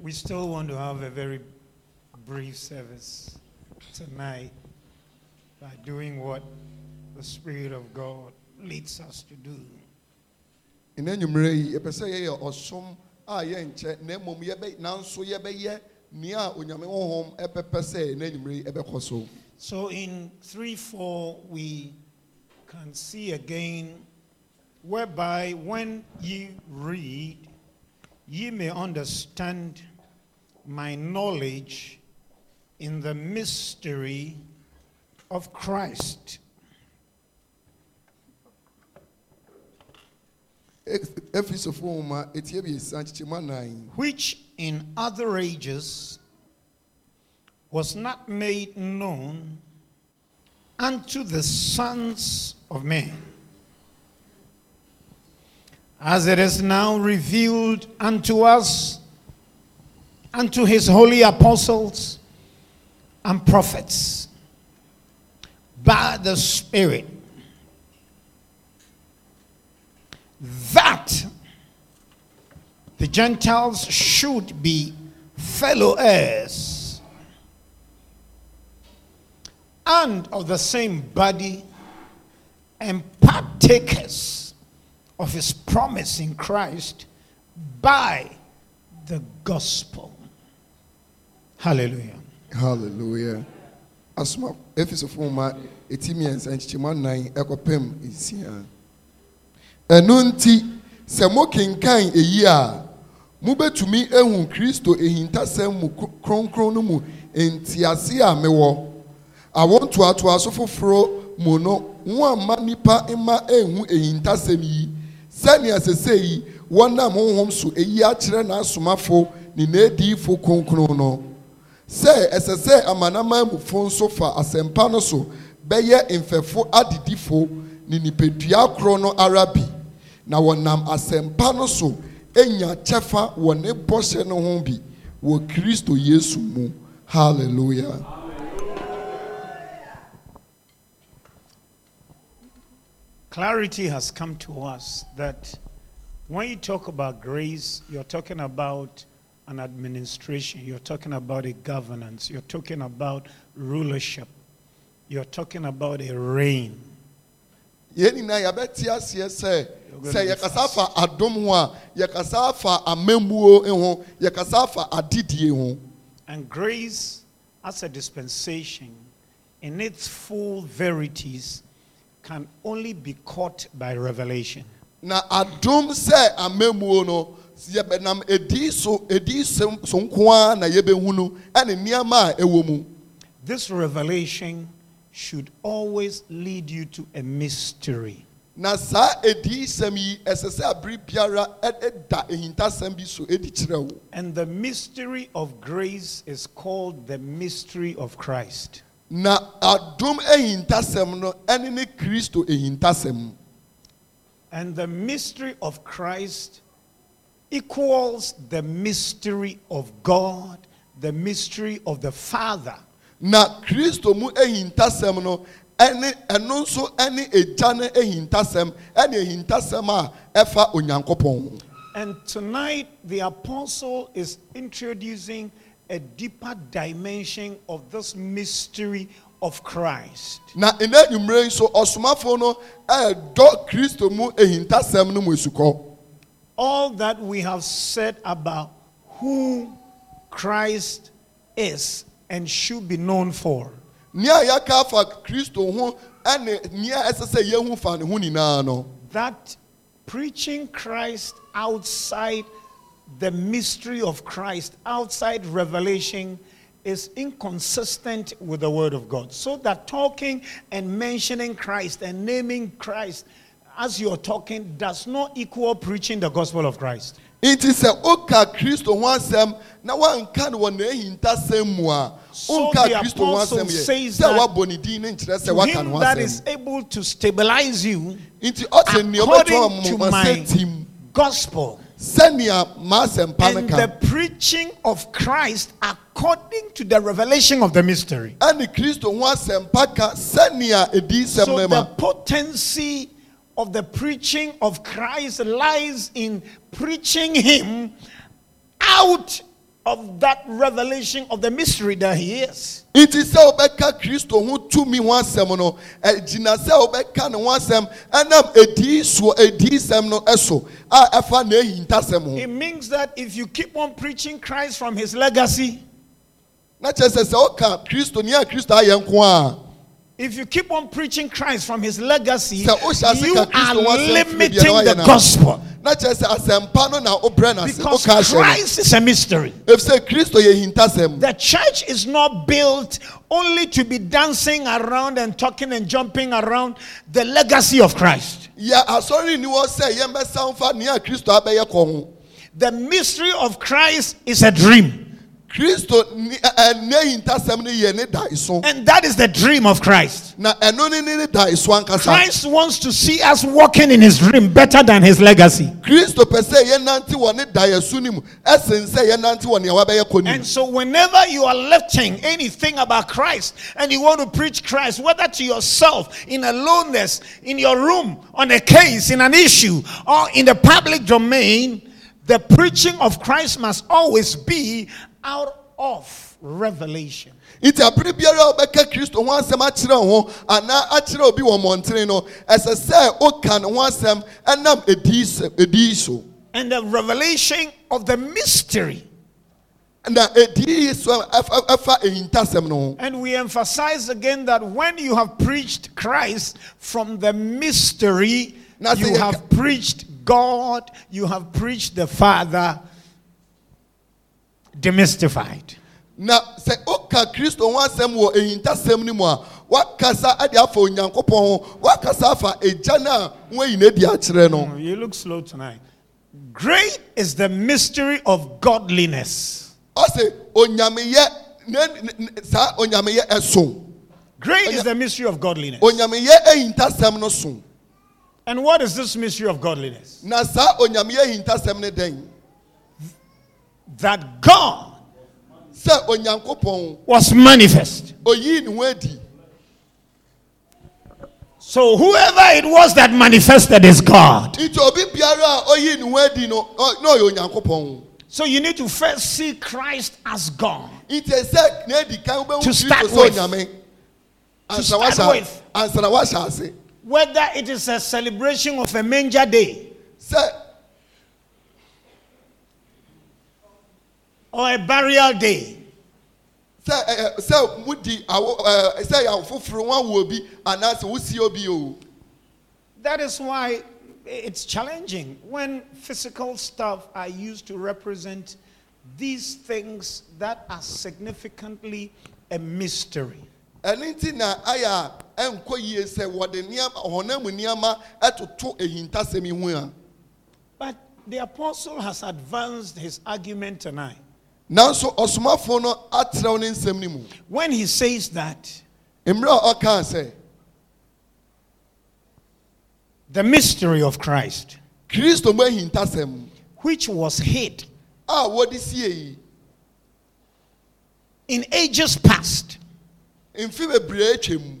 We still want to have a very brief service tonight by doing what the Spirit of God leads us to do. ɛna nnwummerɛ yi yɛpɛ sɛ yɛyɛ ɔsom a yɛnkyɛ na mmom yɛbɛ nanso yɛbɛyɛ nea a onyame honhom ɛpɛpɛ sɛ ɛna nnwummerɛ yi ɛbɛkɔ so So in 3 4, we can see again, whereby when ye read, ye may understand my knowledge in the mystery of Christ. efisofo nwoma etie biesa nkyekyɛmu anan which in other ages was not made known unto the sons of men, as it is now revealed unto us, unto his holy apostles and prophets, by the Spirit, that the Gentiles should be fellow heirs and of the same body and partakers of his promise in Christ by the gospel. Hallelujah. hallelujah asoma efisofo nwoma eti mmiɛnsa nkyekyɛmu anan ɛkɔpem nsia ɛno nti sɛ mokenkan eyi a ehu kristo ehintasɛm mu kro- kronkron no mu ntiase a mewɔ awo ntoatoaso foforɔ mu no wɔn amma nipa mma ehu ehintasɛm yi sɛnea sese yi wɔnam honhom so eyi akyerɛ n'asomafo ne n'ediifo kronkron no. Sɛ ɛsɛ sɛ amanamanmufo nso fa asɛmpa no so bɛyɛ mfɛfo adidifo ne nipadua korɔ no ara bi. Na wɔnam asɛmpa no so enya kyɛfa wɔ ne bɔhyɛ no ho bi wɔ kristo yesu mu. Hallelujah. Clarity has come to us that when you talk about grace, you're talking about an administration, you're talking about a governance, you're talking about rulership, you're talking about a reign. yɛn nyinaa yɛbɛte aseɛ sɛ sɛ yɛkasa adom ho a yɛkasa amammuo ho yɛkasa adidie ho And grace, as a dispensation, in its full verities, can only be caught by revelation. na adom sɛ amammuo no yɛbɛnam edi so edi so so nko ara na yɛbɛhunu ɛne nneɛma a ɛwɔ mu This revelation should always lead you to a mystery. na saa edi sɛm yi ɛsɛ sɛ abiri biara ɛda ehintasɛm bi so edi kyerɛ wo And the mystery of grace is called the mystery of Christ. Na adom ehintasɛm no ɛne ne kristo ehintasɛm And the mystery of Christ equals the mystery of God, the mystery of the Father. na kristo mu ehintasɛm no ɛne ɛno nso ɛne egya ne ehintasɛm ɛne ehintasɛm a ɛfa onyankopɔn. And tonight, the apostle is introducing a deeper dimension of this mystery of Christ. na ɛnɛ nnwumire yi so ɔsomafoɔ no ɛɛdɔ kristo mu ehintasɛm no mu esukɔ. All that we have said about who Christ is and should be known for. Nea yɛaka afa kristo ho ɛne nea ɛsɛ sɛ yɛhu fa ne ho nyinaa no. That preaching Christ outside the mystery of Christ, outside revelation, is inconsistent with the Word of God. So that talking and mentioning Christ and naming Christ as you're talking does not equal preaching the gospel of Christ. nti sɛ woka kristo ho asɛm na woanka no wɔ n'ehintasɛm mu a So wonka the kristo apostle asɛm yɛ says that din ne nkyerɛ To woaka ne him that is able to stabilize you nea according to my gospel sɛnea m'asɛmpa no and the preaching of Christ according to the revelation of the mystery. ɛne kristo ho asɛmpa ka sɛnea ɛdi nsɛm So the potency of the preaching of Christ lies in preaching Him out of that revelation of the mystery that he is. Nti sɛ wobɛka kristo ho tumi ho asɛm no ɛgyina sɛ wobɛka ne ho asɛm ɛnam edii soɔ ediisɛm no ɛso a ɛfa na ehintasɛm ho. It means that if you keep on preaching Christ from his legacy, na kyerɛ sɛ sɛ woka kristo nea kristo ayɛ nko a if you keep on preaching Christ from his legacy, sɛ wohyɛ ase you are kristo ho asɛm firi limiting the ɔyɛ no a, gospel na kyerɛ sɛ asɛmpa no na wobrɛ no ase because woka ahyɛ no Christ is a mystery. ɛfisɛ kristo yɛ hintasɛm The church is not built only to be dancing around and talking and jumping around the legacy of Christ. yɛ asɔre ni wɔ sɛ yɛmbɛsan fa nea kristo abɛyɛ kɔ ho The mystery of Christ is a dream, kristo ni- ɛ- ɛ- ne hintasɛm no yɛ ne daeso and that is the dream of Christ. Christ wants to see us walking in his dream better than his legacy. kristo pɛ sɛ yɛnante wɔ ne daeso no mu ɛsen sɛ yɛnante wɔ nea wabɛyɛ kɔ ne mu And so, whenever you are lifting anything about Christ and you want to preach Christ, whether to yourself, in aloneness, in your room, on a case, in an issue, or in the public domain, the preaching of Christ must always be out of revelation. nti abere biara a wobɛka kristo ho asɛm akyerɛ ho anaa akyerɛ obi wɔ mmɔntene no ɛsɛ sɛ woka ne ho asɛm ɛnam edii so And the revelation of the mystery. na edii so ɛfa ɛfa no ho And we emphasize again that when you have preached Christ from the mystery, say you have preached God, you have preached the Father demystified. na sɛ woka kristo ho asɛm wɔ ehintasɛm no mu a wakasa ade afa onyankopɔn ho wakasa afa egya no a woayi n'adi akyerɛ no Oh, You look slow tonight. Great is the mystery of godliness. ɔsɛ onyameyɛ ne saa onyameyɛ ɛso Great is the mystery of godliness. onyameyɛ ehintasɛm no so And what is this mystery of godliness? na saa onyameyɛ ehintasɛm no dɛn That God sɛ onyankopɔn was manifest. oyii ne ho adi So whoever it was that manifested is God. nti obi biara a oyii ne ho adi no ɔ- na ɔyɛ onyankopɔn So you need to first see Christ as God. nti sɛ na edi kan wobɛhu To kristo start sɛ with. onyame ansa start wahyɛ with. ansa na wahyɛ ase Whether it is a celebration of a manger day or a burial day, sɛ mudi awo ɛɛ sɛ yà foforɔ wọn awo obi anaasɛ wosi obi o. That is why it's challenging when physical stuff are used to represent these things that are significantly a mystery. ɛne ti na ayɛ a ɛnkɔ yie sɛ wɔde nneɛma ɔhɔnam nneɛma ɛtoto ehintasɛm yi ho a. But the apostle has advanced his argument tonight nanso ɔsomafoɔ no atrɛw ne nsɛm no mu. When he says that mmerɛ a ɔkaa sɛ the mystery of Christ, kristo mu ehintasɛm which was hid a wɔde sie yi in ages past, mfi bebree atwa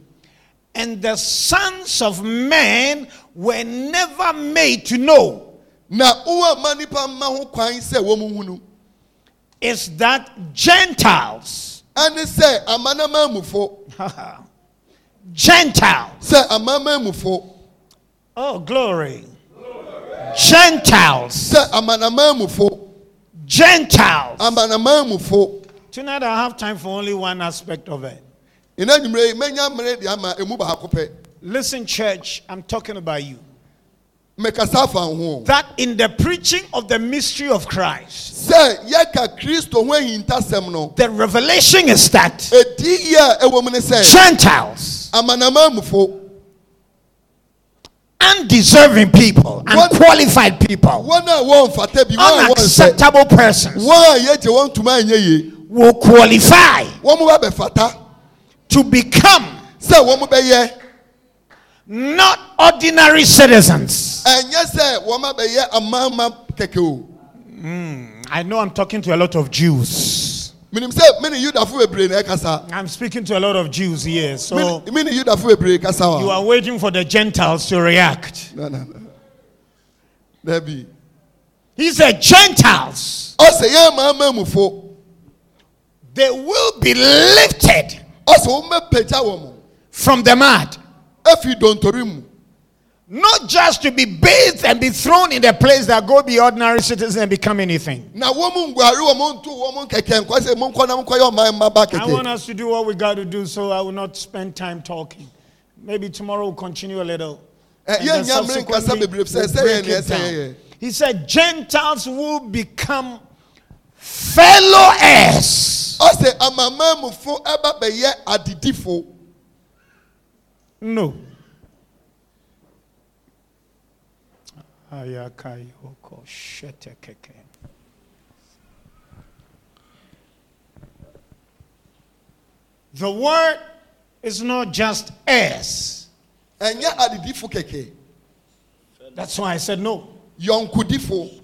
and the sons of men were never made to know na wɔn ma nipa mma ho kwan sɛ wɔn mu hunu is that Gentiles, ɛne sɛ amanamamufo Gentiles, sɛ amamamufo oh glory, Gentiles, sɛ amanamamufo Gentiles. amanamamufo Tonight I have time for only one aspect of it. ɛna nwumire yi mɛnya mmerɛ de ama emu baako pɛ Listen, church, I'm talking about you. Mɛkasa afa ho. That in the preaching of the mystery of Christ, sɛ yɛka kristo ho ahintasɛm no the revelation is that edi yi a ɛwɔ mu ne sɛ Gentiles, undeserving people, unqualified people, wɔn a wɔn mfata bi wɔn a wɔn nsɛ unacceptable persons wɔn a yɛgye wɔn ntoma anyɛ yie. will qualify wɔn mo ba to become sɛ wɔn mo bɛyɛ not ordinary citizens. ɛnyɛ sɛ wɔn abɛyɛ amaama kɛkɛ o I know I'm talking to a lot of Jews. minim sɛ mene yudafo bebree na ɛkasa I'm speaking to a lot of Jews here. So mene mene yudafo bebree kasa you wa are waiting for the Gentiles to react. na na na dabi He said, Gentiles, ɔsɛ yɛn amaamamufo they will be lifted ɔsɛ wɔmmɛpagya wɔn from the mud. Efi dontori mu Not just to be bathed and be thrown in the place that go be ordinary citizens and become anything. na wɔn mu nguare wɔn nto wɔn kɛkɛ nkɔ sɛ mo nkɔ na mo nkɔ yɛ ɔman mmaba I want kɛkɛ us to do what we got to do, so I will not spend time talking. Maybe tomorrow we'll continue a little. Eh, and yɛn then nyamere nkasa subsequently bebree sɛ we'll sɛ break yɛn it ɛsɛ down. yɛyɛ He said, Gentiles will become fellow heirs. ɔsɛ amamamufo ɛba bɛyɛ adidifo No. Ayakayoko shetekeke. The word is not just heirs. ɛnyɛ adidifo kɛkɛ That's why I said no. yɔnkodifo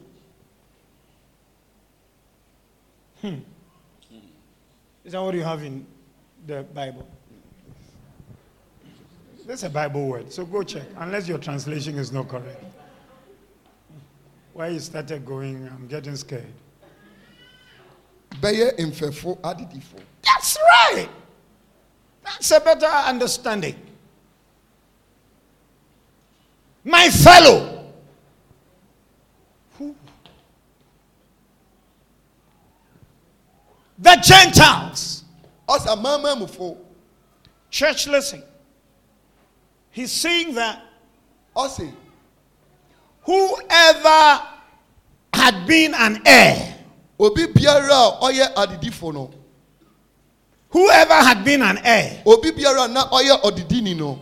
hmm. Is that what you have in the Bible? That's a Bible word, so go check, unless your translation is not correct. Why you started going, I'm getting scared. bɛyɛ mfɛfo adidifo That's right. That's a better understanding. My fellow. Who? The Gentiles. Church, listen. He's saying that ɔsɛ whoever had been an heir, obi biara a ɔyɛ adidifo no whoever had been an heir, obi biara a na ɔyɛ ɔdidini no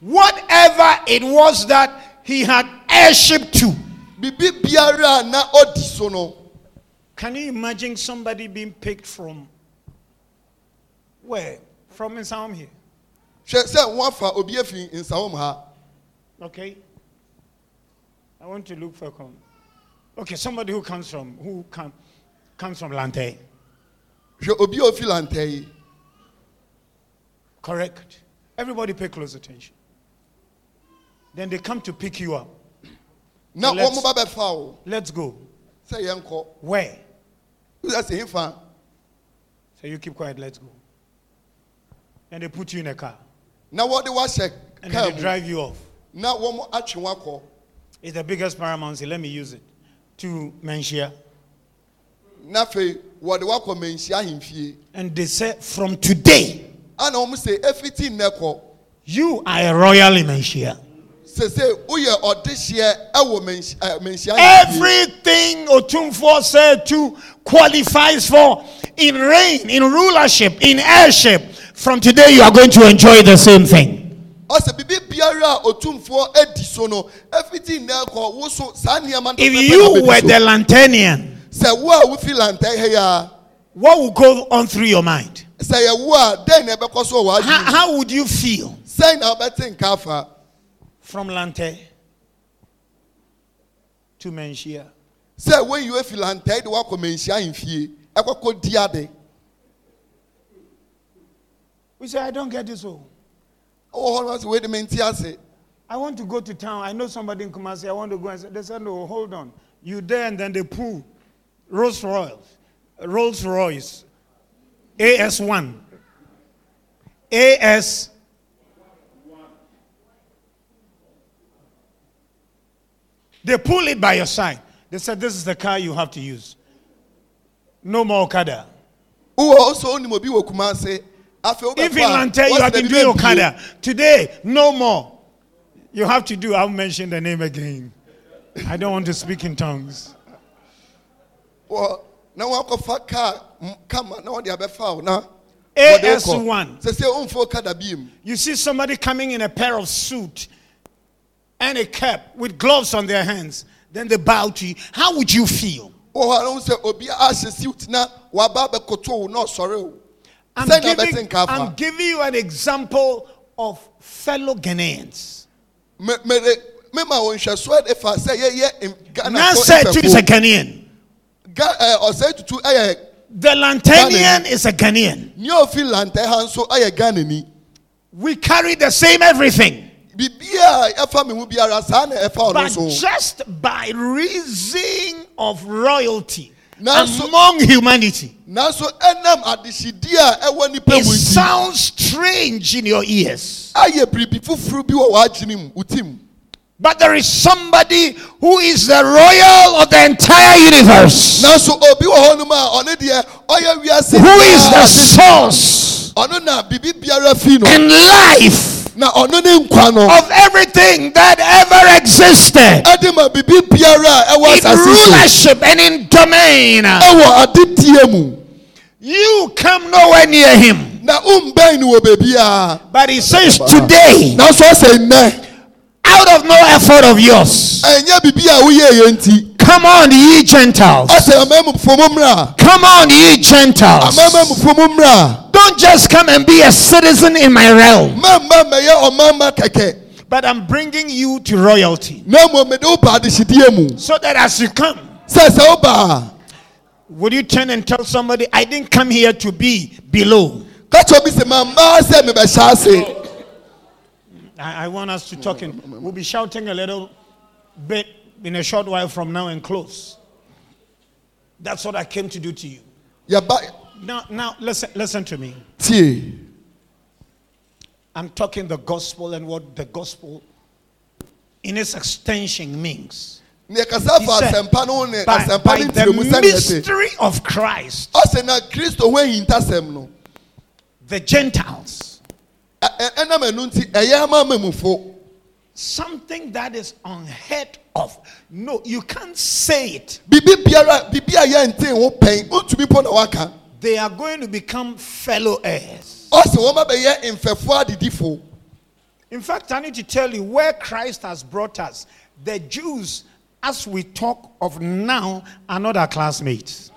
whatever it was that he had heirship to, bibi biara a na ɔdi no Can you imagine somebody being picked from where? From Nsawam here. Hwɛ sɛ wɔafa obi afi nsawom ha Okay. I want to look for com. Okay, somebody who comes from who come, comes from Lante. hwɛ obi a ofi lantɛ yi Correct. Everybody pay close attention. Then they come to pick you up. na wɔn ba bɛfa o Let's go. sɛ yɛn kɔ Where? sɛ sɛ nfa So you keep quiet, let's go. And they put you in a car. Na wɔde wahyɛ And then they drive you off. na wɔn atwe wɔn akɔ It's the biggest paramount. Let me use it. To Manhyia. na afei wɔde wakɔ mɛnhyia ahemfie And they said, from today, ana wɔn efiti nnɛ kɔ you are a royal in Manhyia. sese woyɛ ɔdehyeɛ ɛwɔ mɛnhyia ɛ mɛnhyia ahemfie Everything Otumfo Osei Tutu qualifies for in reign, in rulership, in heirship. From today, you are going to enjoy the same thing. ɔsɛ bibi biara a otumfoɔ edi so no efiti nnɛ kɔ woso saa nneɛma no If pɛpɛ na you wobɛdi were so. the Lantanian, sɛ wo a wofi lantɛ ha yi a what would go on through your mind? sɛ yɛ wo a dɛn na ɛbɛkɔ so wɔ How, w'adwene how would you feel sɛn na wobɛte nka afa from Lante to Manhyia? sɛ woyi wofi lantɛ de wakɔ mɛnhyia ahemfie ɛkɔkɔ di ade We say, I don't get this. Oh. ɔwɔ hɔ no sɛ wei de me nte ase I want to go to town. I know somebody in Kumasi. I want to go and say, they said, no, hold on. You there and then they pull Rolls Royce, Rolls Royce, AS1, AS. They pull it by your side. They said, this is the car you have to use. No more Okada. Who also only obi wɔ kuma ase afei If in a, Lante you have been doing. Okada, today, no more. You have to do, I'll mention the name again. I don't want to speak in tongues. Wɔ- na wakɔfa m- kama na wɔde abɛfa wo na wokɔ. AS1. sɛ sɛ womfa okada biem You see somebody coming in a pair of suit and a cap with gloves on their hands, then they bow to you. How would you feel? wɔ hɔ a na wo sɛ obi ahyɛ siwt na waba abɛkoto wo na ɔsɔre wo I'm giving, I'm giving you an example of fellow Ghanaians. Me- mere mema wo nhwɛsoɔ de fa sɛ yɛyɛ ghana Now eh, say to this a Ghanaian. ɔsɛe tutu ɛyɛ The Lantanian is a Ghanaian. nea ofi lantɛ ha nso ɛyɛ eh, eh, ghanani We carry the same everything. biribiaa ɛfa me ho biara saa na ɛfa ɔno But just by reason of royalty, among humanity. It sounds strange in your ears. But there is somebody who is the royal of the entire universe. Who is the source? in life. Na ɔno ne nkwa no of everything that ever existed. Ɛde ma biribi biara a ɛwɔ in asase so. rulership and in domain. ɛwɔ adedie mu. You come nowhere near him. na wombɛn no wɔ baabiara But he says today, nanso ɔsɛ nnɛ. out of no effort of yours, ɛnyɛ biribi a woyɛɛ yɛ nti come on, ye Gentiles. ɔsɛ amamufo mu mmra Come on, ye Gentiles. Don't just come and be a citizen in my realm, mamma mɛyɛ ɔmama kɛkɛ but I'm bringing you to royalty. na mmom mede wo ba adehyedie mu So that as you come, sɛ sɛ wo would you turn and tell somebody, I didn't come here to be below? a ka kyerɛ obi sɛ mammaa sɛ mebɛhyɛ ase I, I want us to talk in. We'll be shouting a little bit in a short while from now and close. That's what I came to do to you. yɛba Now, now listen, listen to me. tie I'm talking the gospel and what the gospel in its extension means. He said, asɛmpa no ho ne By, by the ntirɛmu sɛneɛ te mystery of Christ, ɔsɛ na kristo ho ahintasɛm no the Gentiles, something that is unheard of. No, you can't say it. They are going to become fellow heirs. In fact, I need to tell you where Christ has brought us. The Jews, as we talk of now, are not our classmates.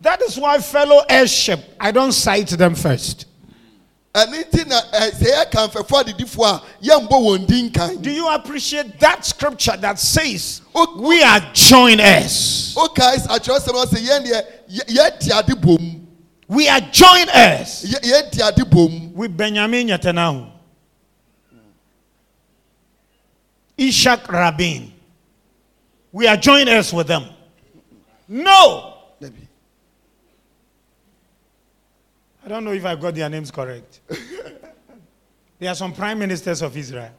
That is why fellow heirship, I don't cite them first. Do you appreciate that scripture that says we are joint heirs? wokae akyerɛsɛm no sɛ yɛn deɛ yɛ- yɛdi ade bom We are joint heirs Yɛ- yɛdi ade bom with Benjamin Netanyahu, Ishak Rabin. We are joint heirs with them. No, I don't know if I got their names correct. there are some prime ministers of Israel.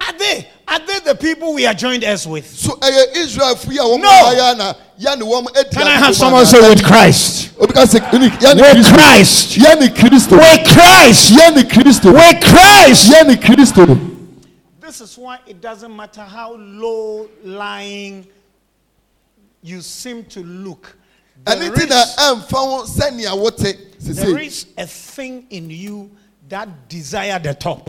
Are they? Are they the people we are joined heirs with? so ɛyɛ israelfo yi a wɔn No. ayɛ na yɛne Can I have someone say with Christ? obi ka sɛ ɛne- With Christ. With Christ. With Christ. This is why it doesn't matter how low lying you seem to look. There is, ɛmfa ho sɛnea wote there sese a thing in you that desire the top.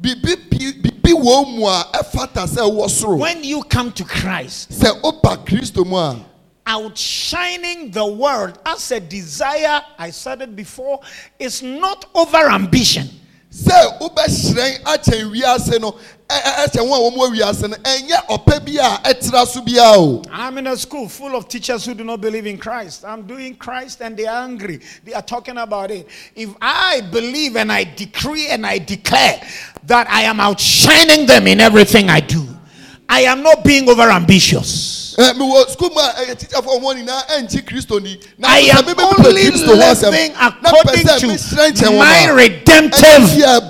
biribi bi- biribi wɔ mu a ɛfata sɛ ɛwɔ soro When you come to Christ, sɛ woba kristo mu a outshining the world as a desire, I said it before, is not over ambition. Sɛ wobɛhyerɛn akyɛn wiase no ɛkyɛn wɔn a wɔn wɔ wiase no ɛnyɛ ɔpɛ bi a ɛtira so biara o I'm in a school full of teachers who do not believe in Christ. I'm doing Christ and they are angry. They are talking about it. If I believe and I decree and I declare that I am outshining them in everything I do, I am not being over ambitious. Ɛ mewɔ sukuu mu a ɛyɛ tikyafoɔ wɔn nyinaa ɛnkyi kristo ni. Na I sɛ am mebɛpɛ only kristo ho asɛm, living na pɛ according sɛ to mehyerɛn kyɛn my wɔn a redemptive Yeah,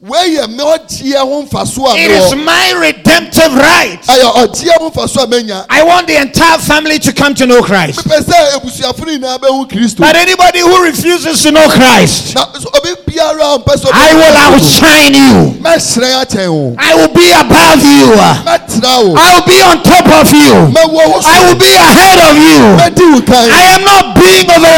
bro. rights. wɔyɛ mɛ ɔgyeɛ ho mfaso It is my redemptive right. ɛyɛ ɔgyeɛ ho mfaso a menya I want the entire family to come to know Christ. mepɛ sɛ ebusuafo no nyinaa bɛhu kristo But anybody who refuses to know Christ, na so obi biara a ɔmpɛ sɛ I will outshine you. mɛhyerɛn akyɛn wo I will be above you. I will be on top of you. I will be ahead of you. mɛdi wo kan I am not being over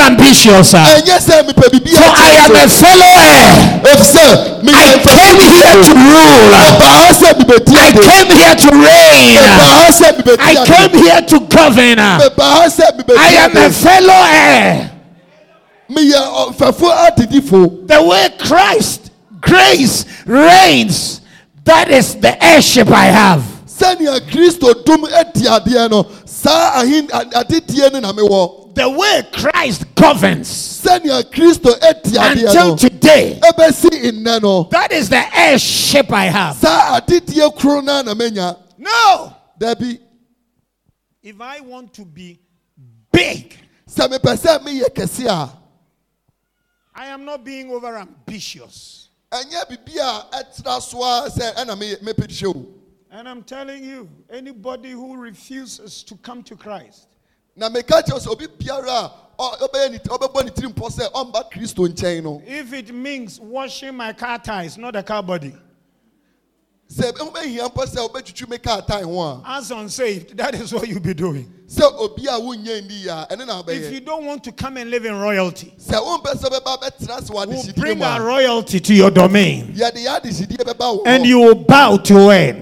Ah. For ɛnyɛ sɛ mepɛ I am a fellow heir. I came here to rule. ɔbaa sɛ mebɛdi I came here to reign. ɔbaa sɛ mebɛdi I came here to govern. I ɔbaa sɛ mebɛdi am a fellow heir. meyɛ ɔmfɛfo adedifo The way Christ, grace, reigns, that is the heirship I have. Sɛnea kristo dom adi adeɛ no saa ahen adedie no na mewɔ The way Christ governs sɛnea kristo ati adeɛ until today. ɛbɛsi nnɛ no That is the heirship I have. saa adedie koro no a na manya No. dabi If I want to be big, I mepɛ sɛ meyɛ kɛse a I am not being over ambitious. Ɛnyɛ biribi a ɛtena so a sɛ ɛna meyɛ- mepɛ hyɛ o And I'm telling you, anybody who refuses to come to Christ, na meka kyerɛ wo sɛ obi biara a ɔ- ɔbɛyɛ ne ɔbɛbɔ ne tiri mpɔ sɛ ɔmba kristo nkyɛn no if it means washing my car tires, not the car body, sɛ wobɛhia mpo sɛ wobɛtwitwi me kaa tan ho a as unsaved, that is what you'll be doing. Sɛ obi a wonyɛ nni a ɛne na If you don't want to come and live in royalty, sɛ wompɛ sɛ wobɛba bɛtena se we'll bring our royalty to your domain. yɛde yɛ adehyidie bɛba wo and you will bow to it.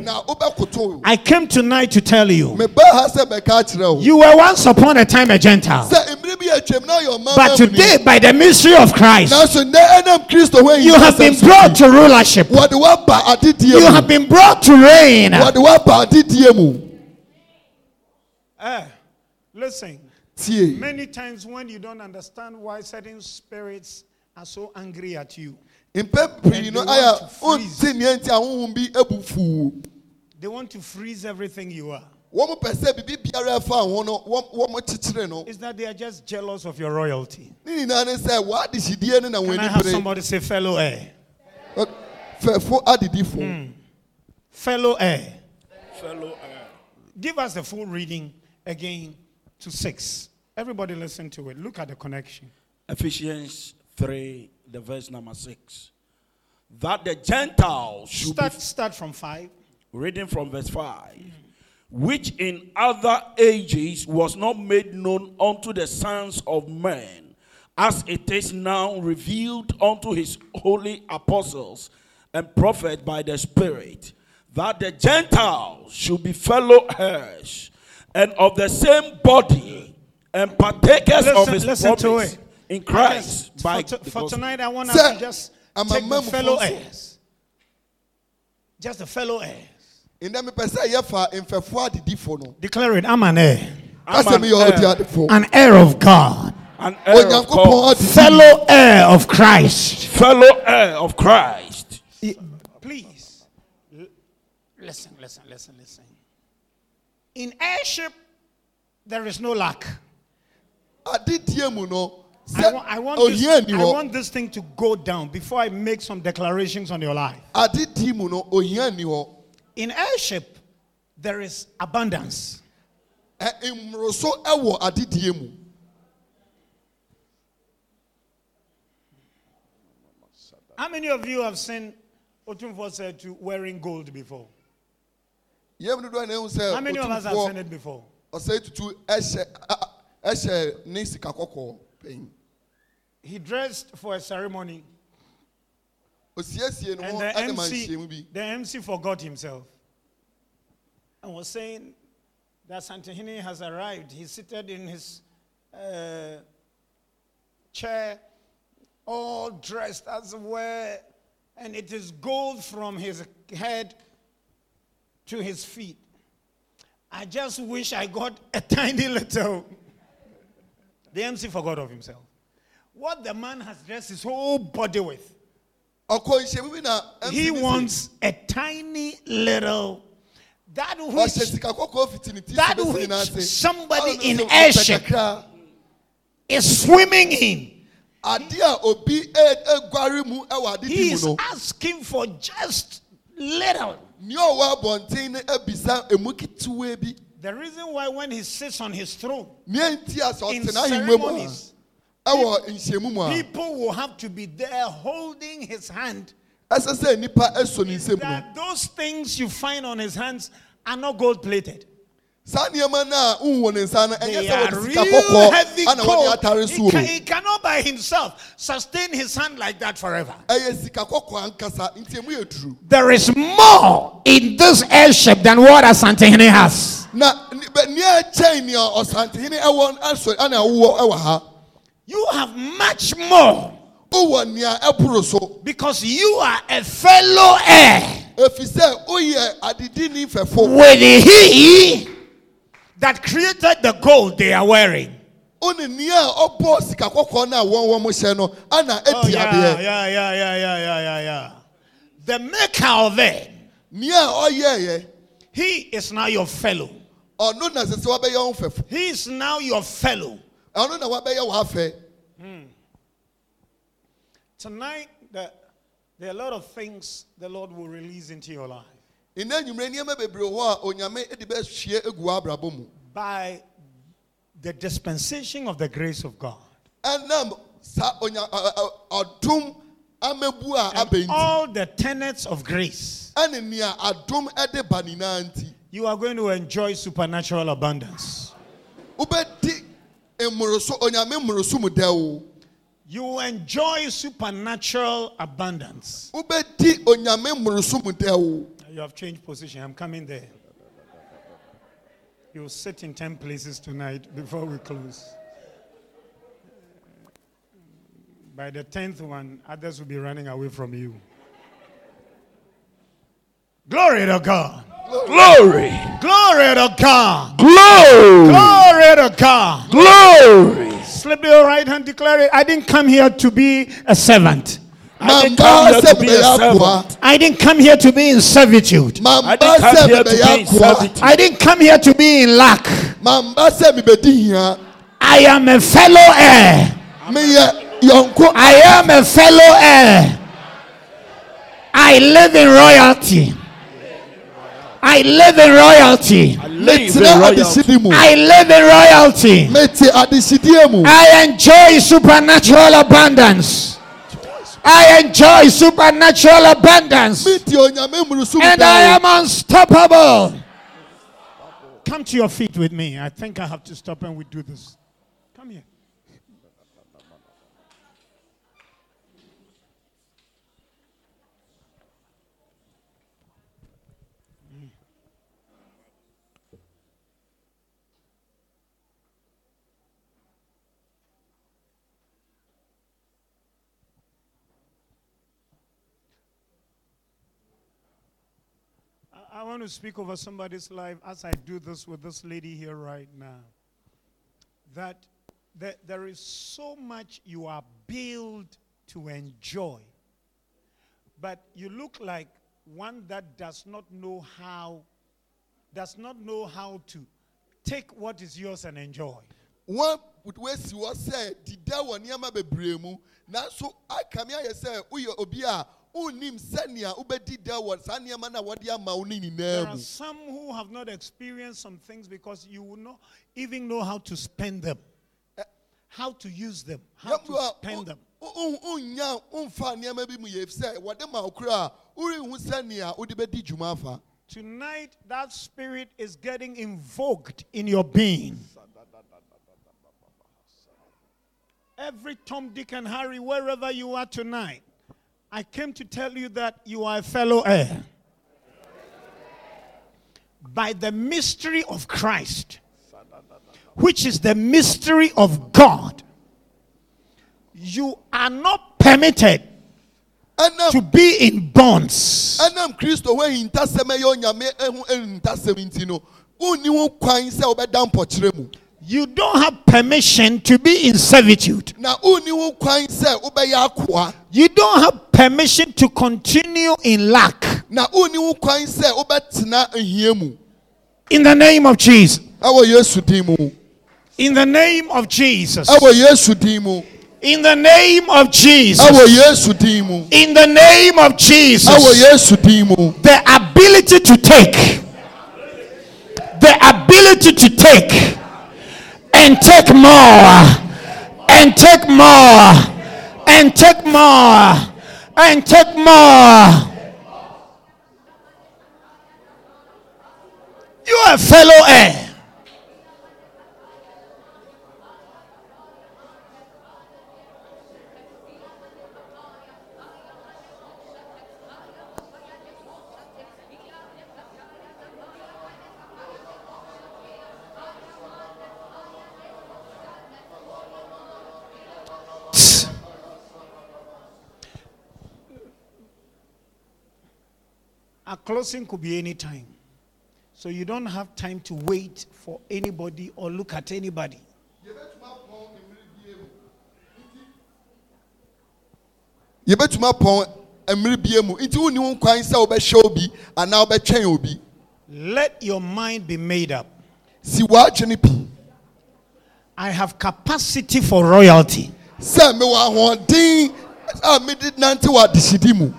I came tonight to tell you, meba ha sɛ bɛka akyerɛ wo. you were once upon a time a Gentile, sɛ mmere bi atwam na ɔyɛ ɔma but today, by the mystery of Christ, nanso nnɛ ɛnam kristo ho you have been brought to rulership. wɔde woaba adedie You have been brought to reign. wɔde woaba adedie mu. Eh, listen, tie many times when you don't understand why certain spirits are so angry at you, mpɛ pii no And they ayɛ want to freeze. nti a bi abu fuu they want to freeze everything you are. wɔn pɛ sɛ biribi biara fa ho no wɔn wɔn kyekyere no Is that they are just jealous of your royalty. ne nyinaa ne sɛ wɔadehyidie no na Can I have somebody say fellow heir? fɛfo adedifo hmm. Fellow heir. fellow heir. Give us the full reading again to six. Everybody listen to it. Look at the connection. Ephesians 3, the verse number 6. That the Gentiles should Start, be start from five. reading from verse 5 which in other ages was not made known unto the sons of men as it is now revealed unto his holy apostles and prophets by the spirit that the gentiles should be fellow heirs and of the same body and partakers of his listen to promise it. in christ For, by to- the for tonight, I want Sir, to just I'm a take the fellow also. heirs. Just the fellow heirs. ndɛ mepɛ sɛ yɛfa mfɛfo adedifo no Declare it. I'm an heir. I'm kasɛ an meyɛ heir, An heir of God. an heir of God, Fellow heir of Christ. fellow heir of christ Please. Listen, listen, listen, listen. In heirship, there is no lack. adedie mu no I want, I, want this, I want this thing to go down before I make some declarations on your life. adedie mu no ohia nni In heirship, there is abundance. Eh, Ɛ- mmoroso ɛwɔ adedie mu How many of you have seen Otumfo Osei Tutu wearing gold before? yɛm dodoɔ na ehu sɛ How many of us have seen it before? ɔsɛ tutu ɛhyɛ a- a- ɛhyɛ ne sika kɔkɔɔ panyin He dressed for a ceremony, and the MC, the MC forgot himself and was saying that Asantehene has arrived. He's seated in his uh, chair, all dressed as well, and it is gold from his head to his feet. I just wish I got a tiny little. The MC forgot of himself. What the man has dressed his whole body with. ɔkɔ nhyiamu bi na MC He wants a tiny little that which sika kɔkɔɔ fiti that which somebody in heirship is swimming in. ade obi eguare mu ɛwɔ He is asking for just little. nea ɔwɔ abɔnten no ebisa emu ketewa bi The reason why when he sits on his throne nea nti a sɛ in ɔte n'ahengua mu ceremonies, a ɛwɔ nhyiamu mu a people will have to be there holding his hand. ɛsɛ sɛ nipa esɔ ne nsam no That those things you find on his hands are not gold plated. Saa nneɛma no a nhun ne nsa no ɛnyɛ They sɛ wɔde sika real kɔkɔɔ heavy ana wɔde atare so o he cannot by himself sustain his hand like that forever. ɛyɛ sika kɔkɔɔ ankasa nti emu yɛ duru. There is more in this heirship than what Asantehene has. na ni- nea ɛkyɛn nea ɔsantehene ɛwɔ ɛsɔ ɛna ɛwɔ ɛwɔ ha. You have much more wowɔ nea ɛboro so. because you are a fellow heir. Efi sɛ woyɛ adedini fɛfo. With he that created the gold they are wearing. Ɔne nea a ɔbɔ sika kɔkɔɔ no a wɔn wɔn hyɛ no ana Oh, yeah, yeah, yeah, yeah, yeah, yeah, yeah. The maker of it, Nea a ɔyɛɛyɛ he is now your fellow. ɔno na sɛ sɛ wabɛyɛ wɔn fɛfo. He is now your fellow. Ɔno na wabɛyɛ wɔn. Tonight, the, there are a lot of things the Lord will release into your life Nna enyimire nneɛma bebree wɔ a onyame de bɛhyia egu wɔ abrabɔ mu. by the dispensation of the grace of God. Ɛnam saa onya ɛ- ɛ- ɔdom amebu a And all the tenets of grace, Ɛne nea adom ɛde ba nyinaa nti. you are going to enjoy supernatural abundance. Wobɛdi mmoroso onyame mmoroso mu dɛw. You will enjoy supernatural abundance. Wobɛdi onyame mmoroso mu dɛw. You have changed position. I'm coming there. You'll sit in 10 places tonight before we close. By the 10th one, others will be running away from you. Glory to God. Glory. Glory to God. Glory. Glory to God. Glory. Slip your right hand, declare it. I didn't come here to be a servant. I didn't come here to be a mebɛyɛ servant. akoa. I didn't come here to be in servitude. I didn't come here to be in servitude. I didn't come here to be in lack. Mamba sɛ mebɛdi hia. I am a fellow heir. I am a fellow heir. I live in royalty. I live in royalty. I live in royalty. I live in royalty. Mete adesidie mu. I enjoy supernatural abundance. I enjoy supernatural abundance. Mete onyame mmoroso mu And I am unstoppable. Come to your feet with me. I think I have to stop and we do this. Come here. I- want to speak over somebody's life as I do this with this lady here right now. That there, is so much you are built to enjoy, but you look like one that does not know how, does not know how to take what is yours and enjoy. Wonnim sɛnea wobɛdi da wɔ saa nneɛma no a wɔde ama wo no There are some who have not experienced some things because you will not even know how to spend them, eh. how to use them, how to spend them. a wonya womfa nneɛma bi mu yɛ sɛ wɔde ma wo kora a worenhu sɛnea wode bɛdi dwuma afa. Tonight, that spirit is getting invoked in your being. Every Tom, Dick, and Harry, wherever you are tonight, I came to tell you that you are a fellow heir. By the mystery of Christ, which is the mystery of God, you are not permitted to be in bonds. Ɛnam kristo ho ahintasɛm ɛyɛ onyame ho ahintasɛm nti no wonni ho kwan sɛ wobɛda mpɔkyerɛ mu You don't have permission to be in servitude. na wonni ho kwan sɛ wobɛyɛ akoa You don't have permission to continue in lack. na wonni ho kwan sɛ wobɛtena ahia In the name of Jesus. ɛwɔ yesu din mu In the name of Jesus. ɛwɔ yesu din mu In the name of Jesus. ɛwɔ yesu din mu In the name of Jesus. ɛwɔ yesu din mu The ability to take. The ability to take. And take more. And take more. And take more. And take more. You are a fellow heir. Our closing could be any time. So you don't have time to wait for anybody or look at anybody. yɛbɛtumi apɔn mmiri bie mu nti wonni ho kwan sɛ wobɛhyɛ obi anaa wobɛtwɛn obi Let your mind be made up. si w'adwene pi I have capacity for royalty. sɛ mewɔ ahoɔden a mede nante wɔ adehyedi mu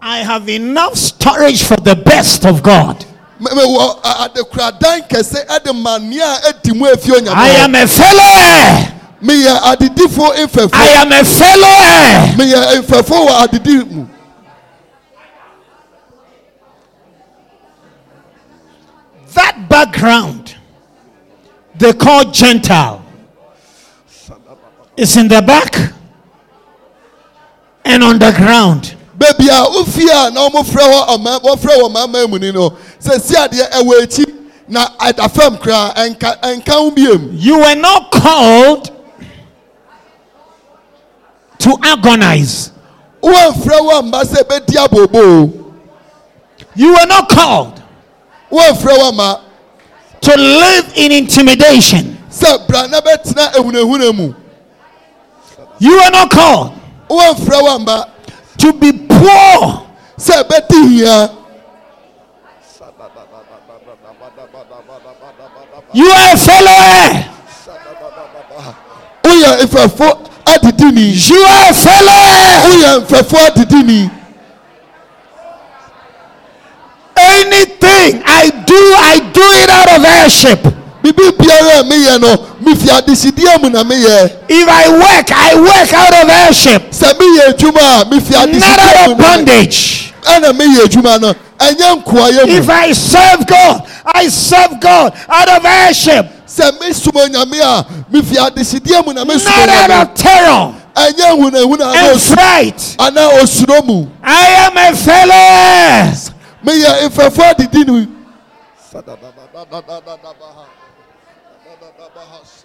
I have enough storage for the best of God. Me- mewɔ a- adekuradan kɛse ɛde ma nea a adi mu efi onyame I am a fellow heir. meyɛ adedifo mfɛfo I am a fellow heir. meyɛ mfɛfo wɔ adedi mu That background they call Gentile is in the back and on the ground. Baabi a wofie a na wɔmfrɛ hɔ ɔma wɔfrɛ wɔ ɔmama mu ni no sɛ si adeɛ ɛwɔ akyi na ɛda fam koraa ɛnka ɛnka ho biem You were not called to agonize. wɔmfrɛ wɔ mba sɛ bɛdi abooboo You were not called wɔmfrɛ wɔ ma to live in intimidation. sɛ bra na bɛtena ehunahuna mu. You were not called wɔmfrɛ wɔ mba to be poor. sɛ bɛdi hia You are a fellow heir. woyɛ mfɛfo adedini You are a fellow heir. woyɛ mfɛfo adedini Anything I do, I do it out of heirship. Biribi biara a meyɛ no mefi adehyedeɛ mu na meyɛ If I work, I work out of heirship, sɛ meyɛ adwuma a mefi not adehyedeɛ out mu of na me- bondage. ɛna meyɛ adwuma no ɛnyɛ nkoayɛ If mu. I serve God, I serve God out of heirship, sɛ mesom onyame a mefi adehyedeɛ mu na mesom not out onyame of terror. Ɛnyɛ hunahuna anaa and osu- fright. anaa osuro mu. I am a fellow heir. meyɛ mfɛfo adedini